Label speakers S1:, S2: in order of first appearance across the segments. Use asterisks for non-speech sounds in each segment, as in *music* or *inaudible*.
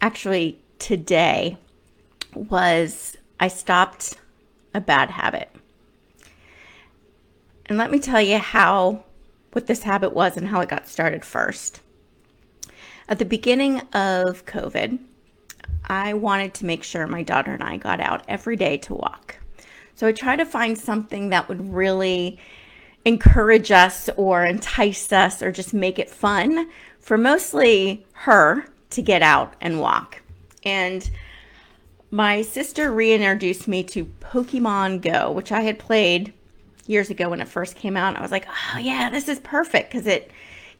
S1: actually today was I stopped a bad habit. And let me tell you how what this habit was and how it got started first. At the beginning of COVID, I wanted to make sure my daughter and I got out every day to walk. So I tried to find something that would really encourage us or entice us or just make it fun for mostly her to get out and walk. And my sister reintroduced me to Pokemon Go, which I had played years ago when it first came out. I was like, oh, yeah, this is perfect because it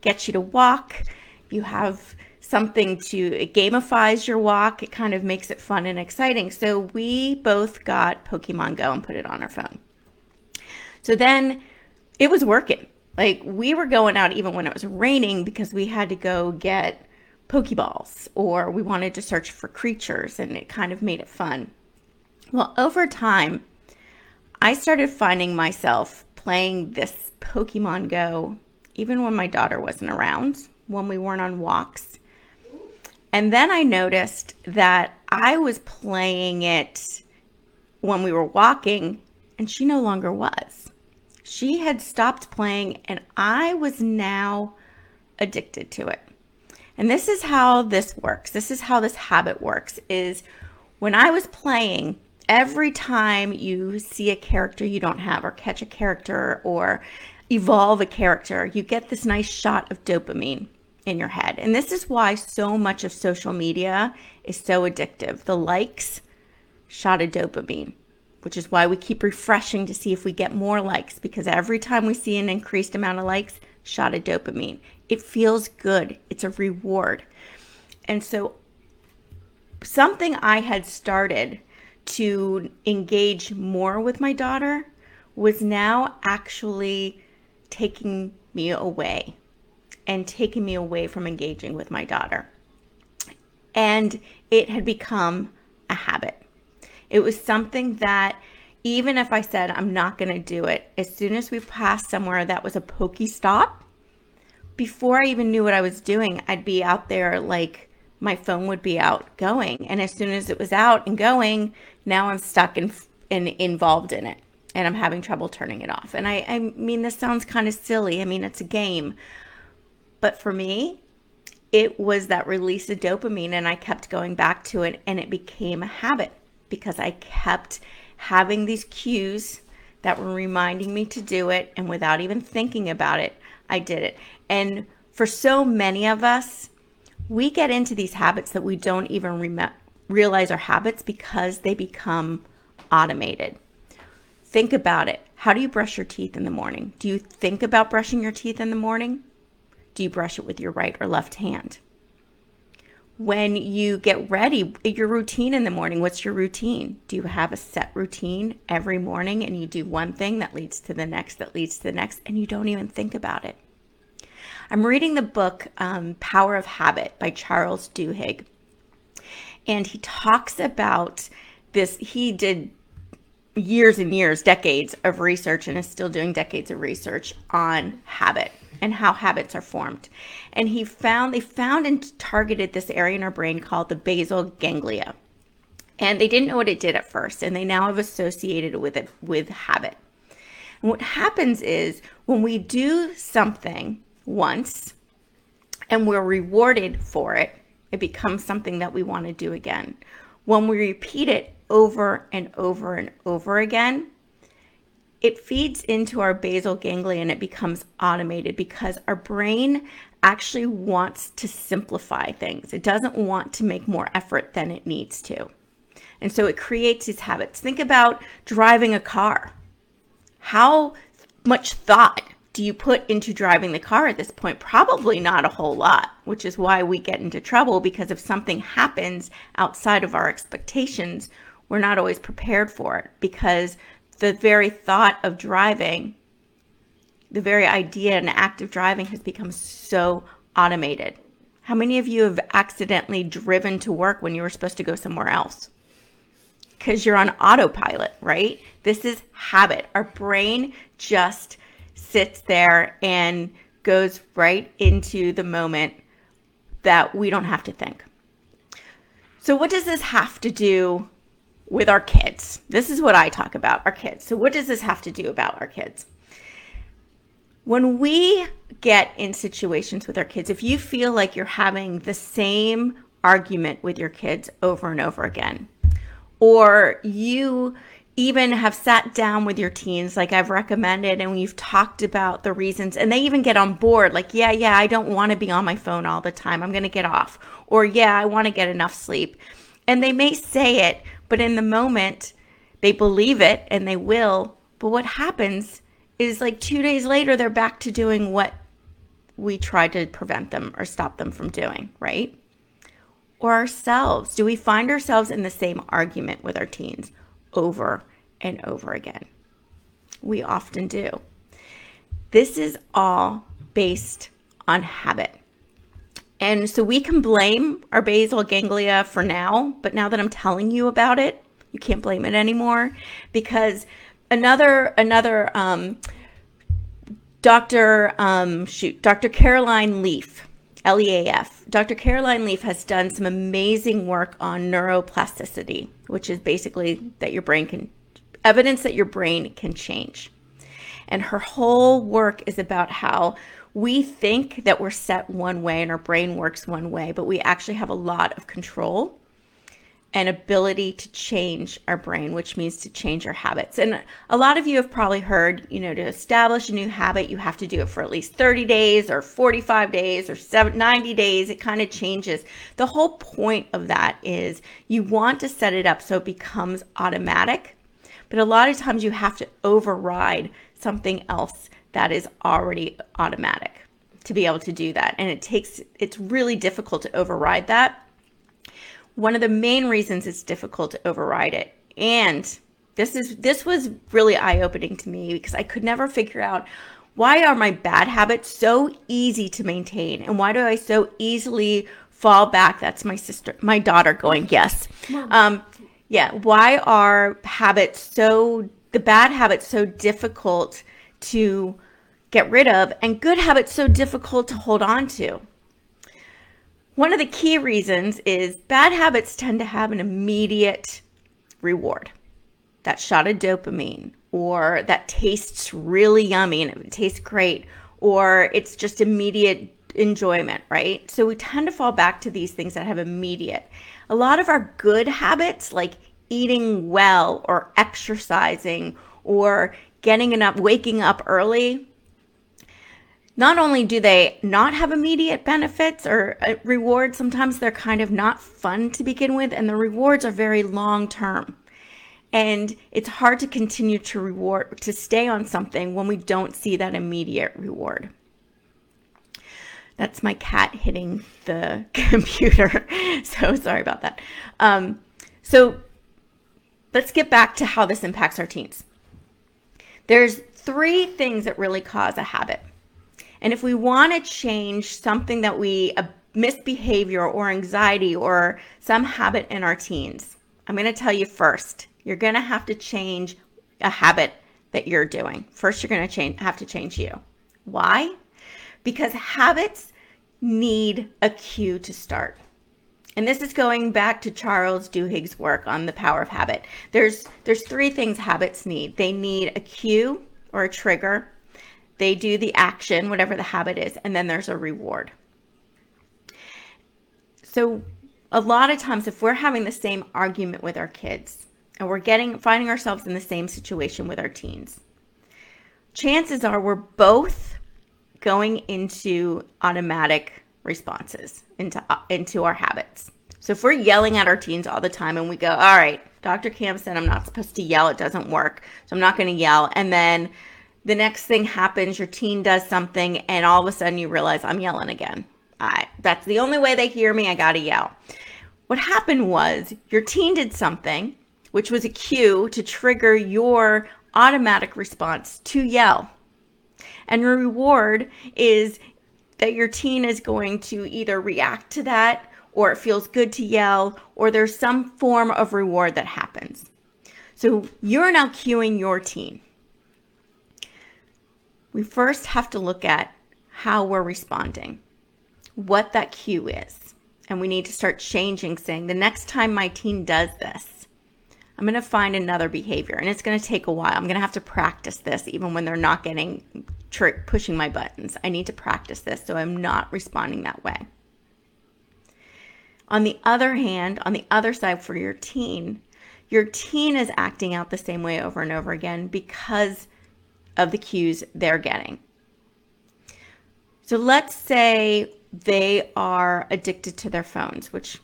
S1: gets you to walk. You have something to, it gamifies your walk. It kind of makes it fun and exciting. So we both got Pokemon Go and put it on our phone. So then it was working. Like we were going out even when it was raining because we had to go get Pokeballs or we wanted to search for creatures and it kind of made it fun. Well, over time, I started finding myself playing this Pokemon Go even when my daughter wasn't around, when we weren't on walks. And then I noticed that I was playing it when we were walking and she no longer was. She had stopped playing, and I was now addicted to it. And this is how this works. This is how this habit works is when I was playing, every time you see a character you don't have or catch a character or evolve a character, you get this nice shot of dopamine in your head. And this is why so much of social media is so addictive. The likes shot of dopamine which is why we keep refreshing to see if we get more likes because every time we see an increased amount of likes, shot of dopamine. It feels good, it's a reward. And so, something I had started to engage more with my daughter was now actually taking me away and taking me away from engaging with my daughter. And it had become a habit. It was something that even if I said I'm not going to do it, as soon as we passed somewhere that was a PokeStop, before I even knew what I was doing, I'd be out there like my phone would be out going. And as soon as it was out and going, now I'm stuck and, and involved in it and I'm having trouble turning it off. And I, I mean, this sounds kind of silly. I mean, it's a game. But for me, it was that release of dopamine and I kept going back to it and it became a habit because I kept having these cues that were reminding me to do it. And without even thinking about it, I did it. And for so many of us, we get into these habits that we don't even rem- realize are habits because they become automated. Think about it. How do you brush your teeth in the morning? Do you think about brushing your teeth in the morning? Do you brush it with your right or left hand? when you get ready, your routine in the morning, what's your routine? Do you have a set routine every morning and you do one thing that leads to the next, that leads to the next, and you don't even think about it? I'm reading the book um, Power of Habit by Charles Duhigg. And he talks about this. He did years and years, decades of research, and is still doing decades of research on habit and how habits are formed. And he found they found and targeted this area in our brain called the basal ganglia. And they didn't know what it did at first, and they now have associated with it with habit. And what happens is when we do something once and we're rewarded for it, it becomes something that we want to do again. When we repeat it over and over and over again, it feeds into our basal ganglia and it becomes automated because our brain actually wants to simplify things. It doesn't want to make more effort than it needs to. And so it creates these habits. Think about driving a car. How much thought do you put into driving the car at this point? Probably not a whole lot, which is why we get into trouble because if something happens outside of our expectations, we're not always prepared for it because the very thought of driving, the very idea and act of driving has become so automated. How many of you have accidentally driven to work when you were supposed to go somewhere else? Because you're on autopilot, right? This is habit. Our brain just sits there and goes right into the moment that we don't have to think. So, what does this have to do with our kids? This is what I talk about our kids. So, what does this have to do about our kids? When we get in situations with our kids, if you feel like you're having the same argument with your kids over and over again, or you even have sat down with your teens like I've recommended and we've talked about the reasons and they even get on board like yeah yeah I don't want to be on my phone all the time I'm going to get off or yeah I want to get enough sleep and they may say it but in the moment they believe it and they will but what happens is like 2 days later they're back to doing what we tried to prevent them or stop them from doing right? Or ourselves. Do we find ourselves in the same argument with our teens over and over again. We often do. This is all based on habit. And so we can blame our basal ganglia for now, but now that I'm telling you about it, you can't blame it anymore because another another um, Dr. Um, shoot, Dr. Caroline Leaf, L-E-A-F. Dr. Caroline Leaf has done some amazing work on neuroplasticity, which is basically that your brain can evidence that your brain can change. And her whole work is about how we think that we're set one way and our brain works one way, but we actually have a lot of control and ability to change our brain, which means to change our habits. And a lot of you have probably heard, you know, to establish a new habit, you have to do it for at least 30 days or 45 days or 90 days. It kind of changes. The whole point of that is you want to set it up so it becomes automatic but a lot of times you have to override something else that is already automatic to be able to do that. And it takes, it's really difficult to override that. One of the main reasons it's difficult to override it. And this is this was really eye-opening to me because I could never figure out why are my bad habits so easy to maintain and why do I so easily fall back that's my sister my daughter going yes um, yeah. Why are habits so, the bad habits so difficult to get rid of and good habits so difficult to hold on to? One of the key reasons is bad habits tend to have an immediate reward. That shot of dopamine, or that tastes really yummy and it tastes great, or it's just immediate enjoyment, right? So we tend to fall back to these things that have immediate a lot of our good habits, like eating well or exercising or getting enough, waking up early, not only do they not have immediate benefits or uh, rewards, sometimes they're kind of not fun to begin with, and the rewards are very long term. And it's hard to continue to reward, to stay on something when we don't see that immediate reward. That's my cat hitting the *laughs* computer. *laughs* so sorry about that. Um, so let's get back to how this impacts our teens. There's three things that really cause a habit. And if we want to change something that we, a misbehavior or anxiety or some habit in our teens, I'm going to tell you first, you're going to have to change a habit that you're doing. First, you're going to change, have to change you. Why? Because habits need a cue to start. And this is going back to Charles Duhigg's work on the power of habit. There's there's three things habits need. They need a cue or a trigger. They do the action, whatever the habit is, and then there's a reward. So a lot of times if we're having the same argument with our kids and we're getting finding ourselves in the same situation with our teens, chances are we're both going into automatic responses into uh, into our habits. So if we're yelling at our teens all the time and we go, "All right, Dr. Cam said I'm not supposed to yell. It doesn't work. So I'm not going to yell." And then the next thing happens, your teen does something, and all of a sudden you realize I'm yelling again. I, that's the only way they hear me. I got to yell. What happened was your teen did something, which was a cue to trigger your automatic response to yell. And the reward is that your teen is going to either react to that or it feels good to yell or there's some form of reward that happens. So you're now cueing your teen. We first have to look at how we're responding, what that cue is. And we need to start changing, saying, the next time my teen does this, I'm going to find another behavior. And it's going to take a while. I'm going to have to practice this even when they're not getting trick pushing my buttons. I need to practice this so I'm not responding that way. On the other hand, on the other side for your teen, your teen is acting out the same way over and over again because of the cues they're getting. So let's say they are addicted to their phones, which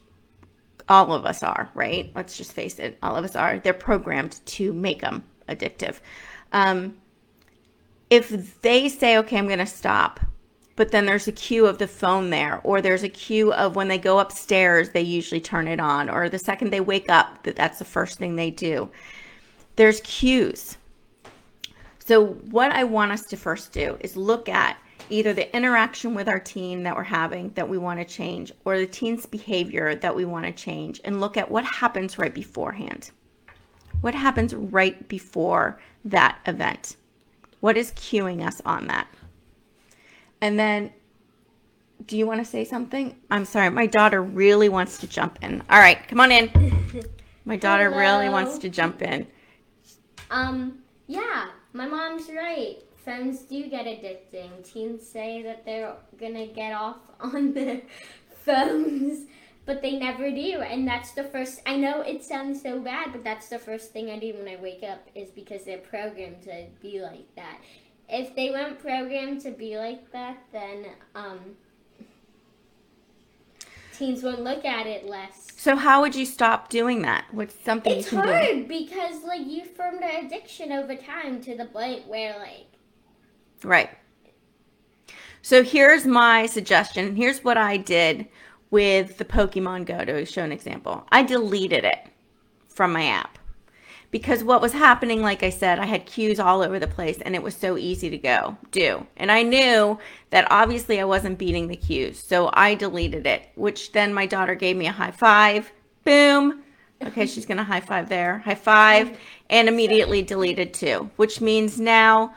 S1: all of us are, right? Let's just face it, all of us are. They're programmed to make them addictive. Um, if they say, okay, I'm going to stop, but then there's a cue of the phone there, or there's a cue of when they go upstairs, they usually turn it on, or the second they wake up, that that's the first thing they do. There's cues. So, what I want us to first do is look at either the interaction with our teen that we're having that we want to change, or the teen's behavior that we want to change, and look at what happens right beforehand. What happens right before that event? What is cueing us on that? And then, do you want to say something? I'm sorry, my daughter really wants to jump in. All right, come on in. *laughs* My daughter
S2: Hello.
S1: really wants to jump in.
S2: Um, yeah, my mom's right. Phones do get addicting. Teens say that they're gonna get off *laughs* on their phones, but they never do. And that's the first, I know it sounds so bad, but that's the first thing I do when I wake up is because they're programmed to be like that. If they weren't programmed to be like that, then, um, teens would look at it less.
S1: So, how would you stop doing that? What's something
S2: It's
S1: you can do?
S2: hard because like you formed an addiction over time to the point where like
S1: Right. So here's my suggestion. Here's what I did with the Pokemon Go to show an example. I deleted it from my app because what was happening, like I said, I had cues all over the place and it was so easy to go do. And I knew that obviously I wasn't beating the cues. So I deleted it, which then my daughter gave me a high five. Boom. Okay, she's to high five there. High five. And immediately deleted too, which means now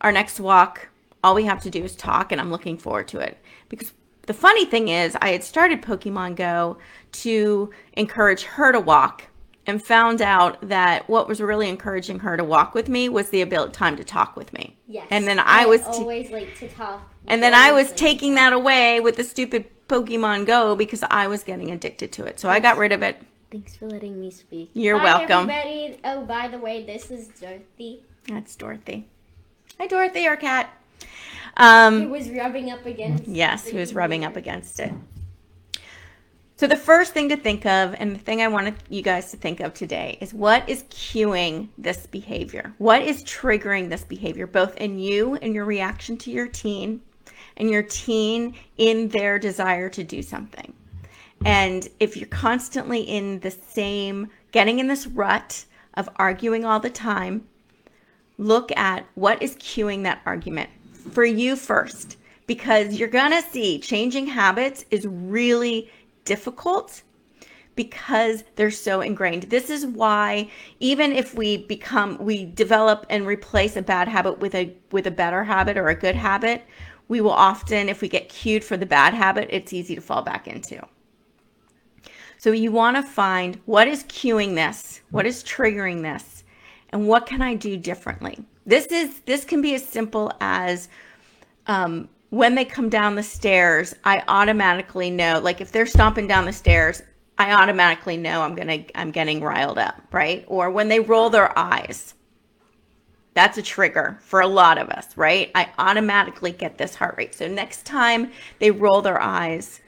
S1: our next walk, all we have to do is talk, and I'm looking forward to it. Because the funny thing is, I had started Pokemon Go to encourage her to walk and found out that what was really encouraging her to walk with me was the ability time to talk with me.
S2: yes.
S1: And then I was t-
S2: always like to talk.
S1: and then I was taking that away with the stupid Pokemon Go because I was getting addicted to it. So I got rid of it.
S2: Thanks for letting me speak.
S1: You're
S2: Bye,
S1: welcome.
S2: Everybody. Oh, by the way, this is Dorothy.
S1: That's Dorothy. Hi, Dorothy, our cat. Um,
S2: Who was rubbing up against?
S1: Yes, he was rubbing up against it. So the first thing to think of, and the thing I wanted you guys to think of today, is what is cueing this behavior? What is triggering this behavior, both in you and your reaction to your teen, and your teen in their desire to do something? And if you're constantly in the same, getting in this rut of arguing all the time, look at what is cueing that argument for you first because you're going to see changing habits is really difficult because they're so ingrained. This is why even if we become we develop and replace a bad habit with a with a better habit or a good habit, we will often if we get cued for the bad habit, it's easy to fall back into. So you want to find what is cueing this, what is triggering this, and what can I do differently. This is this can be as simple as um, when they come down the stairs, I automatically know, like if they're stomping down the stairs, I automatically know I'm gonna I'm getting riled up, right? Or when they roll their eyes. That's a trigger for a lot of us, right? I automatically get this heart rate. So next time they roll their eyes,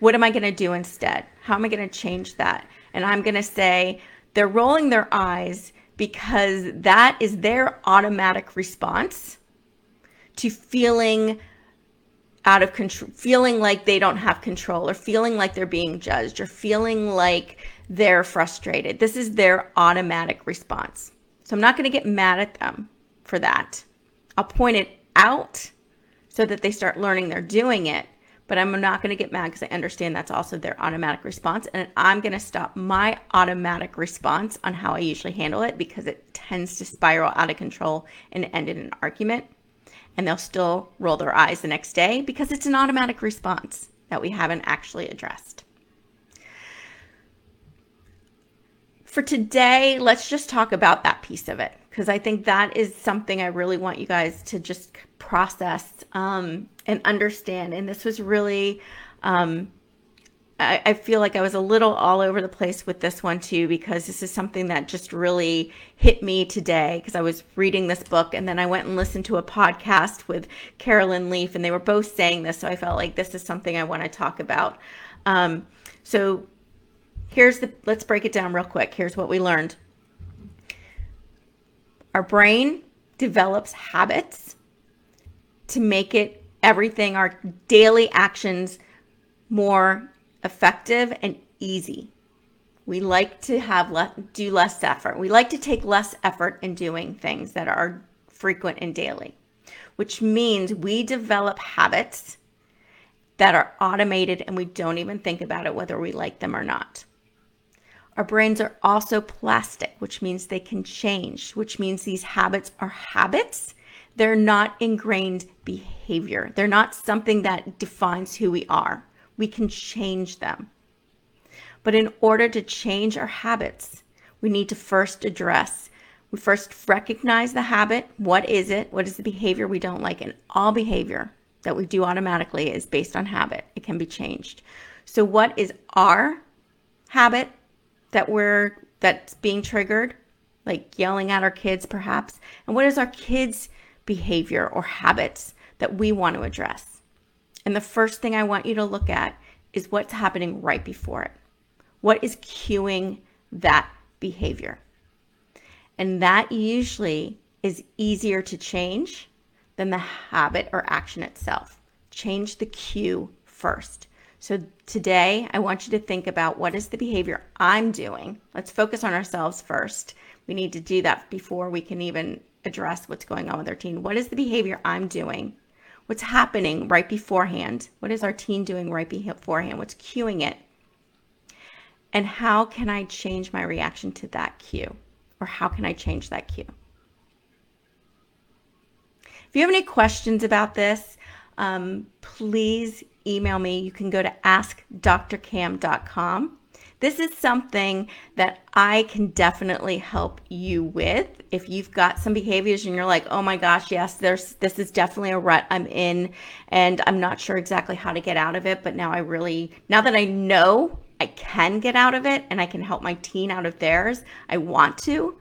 S1: what am I going to do instead? How am I going to change that? And I'm going to say they're rolling their eyes because that is their automatic response to feeling out of control, feeling like they don't have control, or feeling like they're being judged, or feeling like they're frustrated. This is their automatic response. So I'm not going to get mad at them for that. I'll point it out so that they start learning they're doing it. But I'm not going to get mad because I understand that's also their automatic response. And I'm going to stop my automatic response on how I usually handle it because it tends to spiral out of control and end in an argument and they'll still roll their eyes the next day because it's an automatic response that we haven't actually addressed. For today, let's just talk about that piece of it because I think that is something I really want you guys to just process um, and understand. And this was really um, I, I feel like I was a little all over the place with this one too, because this is something that just really hit me today because I was reading this book and then I went and listened to a podcast with Carolyn Leaf and they were both saying this. So I felt like this is something I want to talk about. Um, so here's the, let's break it down real quick. Here's what we learned. Our brain develops habits to make it everything, our daily actions more effective and easy. We like to have le- do less effort. We like to take less effort in doing things that are frequent and daily, which means we develop habits that are automated and we don't even think about it whether we like them or not. Our brains are also plastic, which means they can change, which means these habits are habits. They're not ingrained behavior. They're not something that defines who we are we can change them. But in order to change our habits, we need to first address, we first recognize the habit. What is it? What is the behavior we don't like? And all behavior that we do automatically is based on habit. It can be changed. So what is our habit that we're that's being triggered? Like yelling at our kids perhaps. And what is our kids' behavior or habits that we want to address? And the first thing I want you to look at is what's happening right before it. What is cueing that behavior? And that usually is easier to change than the habit or action itself. Change the cue first. So today, I want you to think about what is the behavior I'm doing. Let's focus on ourselves first. We need to do that before we can even address what's going on with our teen. What is the behavior I'm doing What's happening right beforehand? What is our teen doing right beforehand? What's cueing it? And how can I change my reaction to that cue? Or how can I change that cue? If you have any questions about this, um, please email me. You can go to askdrcam.com this is something that I can definitely help you with. If you've got some behaviors and you're like, oh my gosh, yes, there's this is definitely a rut I'm in and I'm not sure exactly how to get out of it, but now I really now that I know I can get out of it and I can help my teen out of theirs, I want to.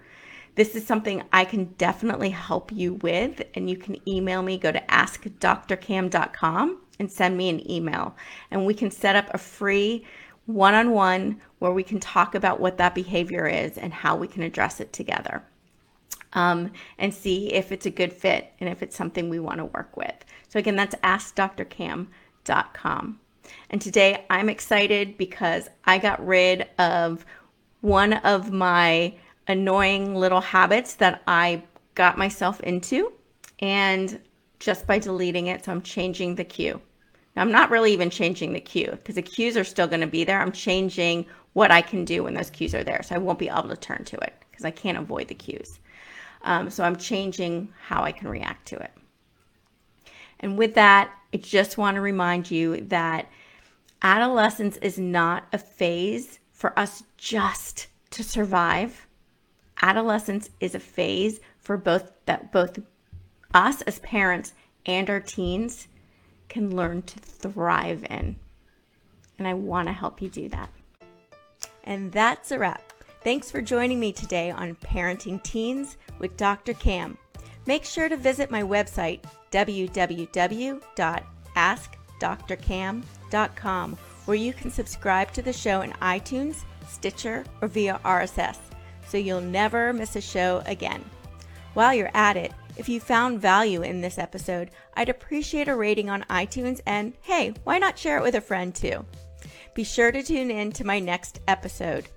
S1: This is something I can definitely help you with. And you can email me, go to askdrcam.com and send me an email. And we can set up a free one on one where we can talk about what that behavior is and how we can address it together. Um, and see if it's a good fit and if it's something we want to work with. So, again, that's askdrcam.com. And today I'm excited because I got rid of one of my annoying little habits that I got myself into, and just by deleting it, so I'm changing the cue. I'm not really even changing the cue because the cues are still going to be there. I'm changing what I can do when those cues are there. So I won't be able to turn to it because I can't avoid the cues. Um, so I'm changing how I can react to it. And with that, I just want to remind you that adolescence is not a phase for us just to survive. Adolescence is a phase for both that both us as parents and our teens can learn to thrive in. And I want to help you do that. And that's a wrap. Thanks for joining me today on Parenting Teens with Dr. Cam. Make sure to visit my website, www.askdrcam.com, where you can subscribe to the show in iTunes, Stitcher, or via RSS, so you'll never miss a show again. While you're at it, If you found value in this episode, I'd appreciate a rating on iTunes and hey, why not share it with a friend too? Be sure to tune in to my next episode.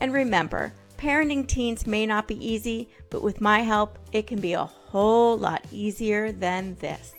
S1: And remember, parenting teens may not be easy, but with my help, it can be a whole lot easier than this.